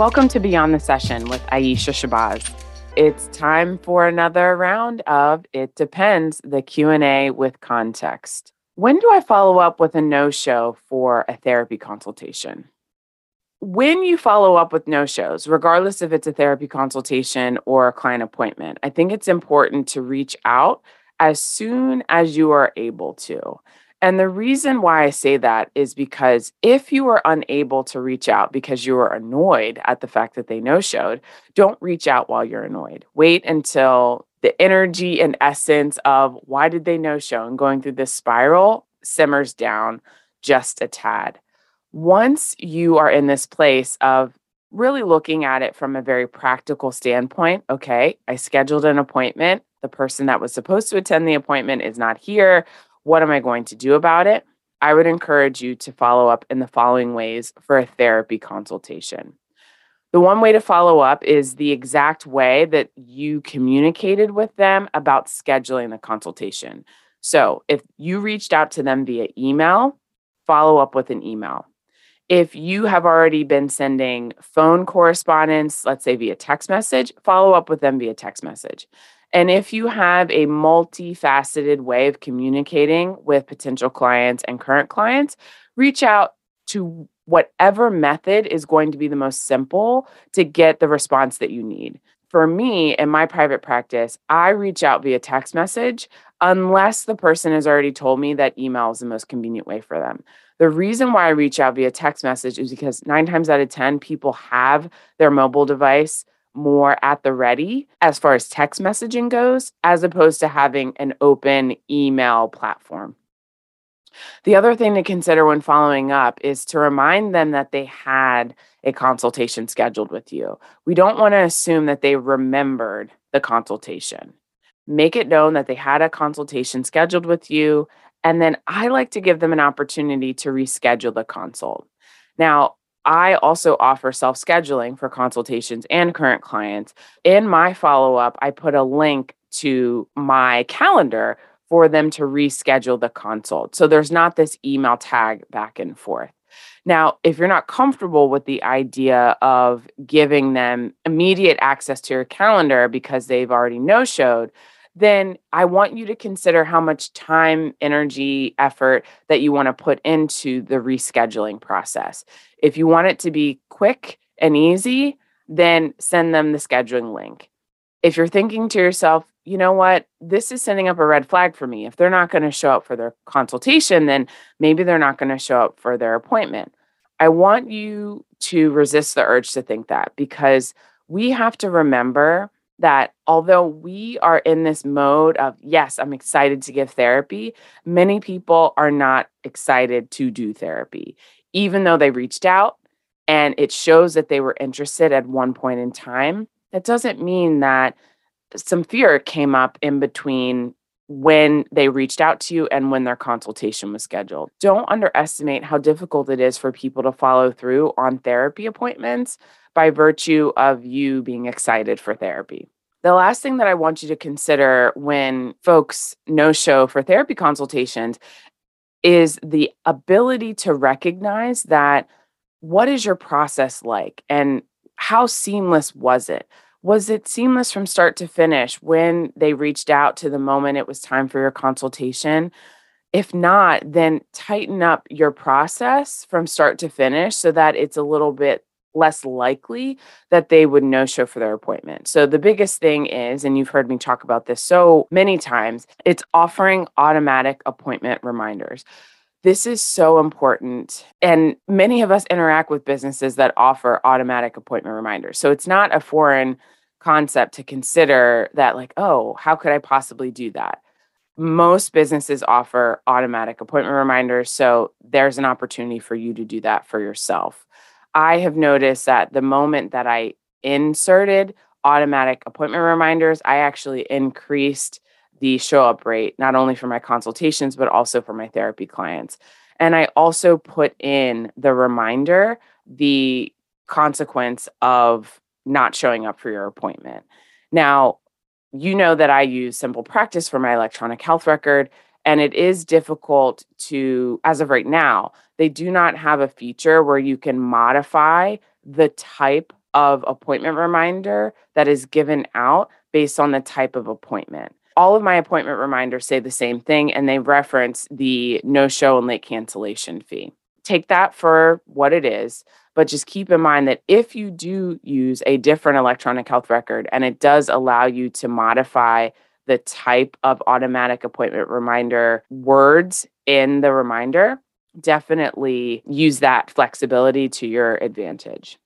Welcome to Beyond the Session with Aisha Shabazz. It's time for another round of It Depends, the Q&A with context. When do I follow up with a no-show for a therapy consultation? When you follow up with no-shows, regardless if it's a therapy consultation or a client appointment, I think it's important to reach out as soon as you are able to. And the reason why I say that is because if you are unable to reach out because you are annoyed at the fact that they no showed, don't reach out while you're annoyed. Wait until the energy and essence of why did they no show and going through this spiral simmers down just a tad. Once you are in this place of really looking at it from a very practical standpoint, okay, I scheduled an appointment. The person that was supposed to attend the appointment is not here what am I going to do about it? I would encourage you to follow up in the following ways for a therapy consultation. The one way to follow up is the exact way that you communicated with them about scheduling the consultation. So, if you reached out to them via email, follow up with an email. If you have already been sending phone correspondence, let's say via text message, follow up with them via text message. And if you have a multifaceted way of communicating with potential clients and current clients, reach out to whatever method is going to be the most simple to get the response that you need. For me, in my private practice, I reach out via text message unless the person has already told me that email is the most convenient way for them. The reason why I reach out via text message is because nine times out of 10, people have their mobile device more at the ready as far as text messaging goes, as opposed to having an open email platform. The other thing to consider when following up is to remind them that they had a consultation scheduled with you. We don't want to assume that they remembered the consultation. Make it known that they had a consultation scheduled with you. And then I like to give them an opportunity to reschedule the consult. Now, I also offer self scheduling for consultations and current clients. In my follow up, I put a link to my calendar for them to reschedule the consult. So there's not this email tag back and forth. Now, if you're not comfortable with the idea of giving them immediate access to your calendar because they've already no showed, then I want you to consider how much time, energy, effort that you want to put into the rescheduling process. If you want it to be quick and easy, then send them the scheduling link. If you're thinking to yourself, you know what, this is sending up a red flag for me. If they're not going to show up for their consultation, then maybe they're not going to show up for their appointment. I want you to resist the urge to think that because we have to remember that although we are in this mode of, yes, I'm excited to give therapy, many people are not excited to do therapy, even though they reached out and it shows that they were interested at one point in time. That doesn't mean that some fear came up in between when they reached out to you and when their consultation was scheduled. Don't underestimate how difficult it is for people to follow through on therapy appointments by virtue of you being excited for therapy. The last thing that I want you to consider when folks no show for therapy consultations is the ability to recognize that what is your process like and how seamless was it? Was it seamless from start to finish when they reached out to the moment it was time for your consultation? If not, then tighten up your process from start to finish so that it's a little bit less likely that they would no show for their appointment. So the biggest thing is, and you've heard me talk about this so many times, it's offering automatic appointment reminders. This is so important. And many of us interact with businesses that offer automatic appointment reminders. So it's not a foreign concept to consider that, like, oh, how could I possibly do that? Most businesses offer automatic appointment reminders. So there's an opportunity for you to do that for yourself. I have noticed that the moment that I inserted automatic appointment reminders, I actually increased the show up rate, not only for my consultations, but also for my therapy clients. And I also put in the reminder, the consequence of not showing up for your appointment. Now, you know that I use Simple Practice for my electronic health record. And it is difficult to, as of right now, they do not have a feature where you can modify the type of appointment reminder that is given out based on the type of appointment. All of my appointment reminders say the same thing and they reference the no show and late cancellation fee. Take that for what it is, but just keep in mind that if you do use a different electronic health record and it does allow you to modify the type of automatic appointment reminder words in the reminder, definitely use that flexibility to your advantage.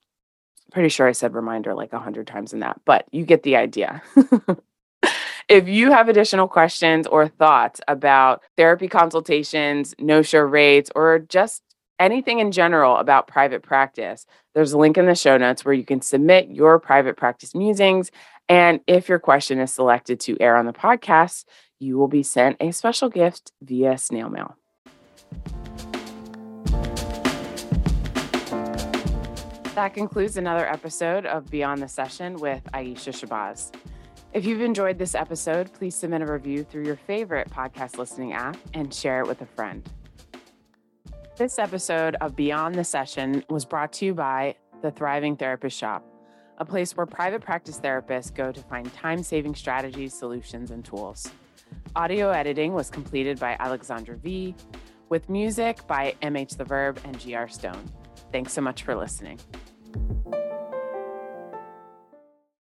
Pretty sure I said reminder like a hundred times in that, but you get the idea. if you have additional questions or thoughts about therapy consultations, no show rates, or just anything in general about private practice, there's a link in the show notes where you can submit your private practice musings. And if your question is selected to air on the podcast, you will be sent a special gift via snail mail. That concludes another episode of Beyond the Session with Aisha Shabazz. If you've enjoyed this episode, please submit a review through your favorite podcast listening app and share it with a friend. This episode of Beyond the Session was brought to you by the Thriving Therapist Shop, a place where private practice therapists go to find time saving strategies, solutions, and tools. Audio editing was completed by Aleksandra V, with music by MH The Verb and GR Stone. Thanks so much for listening.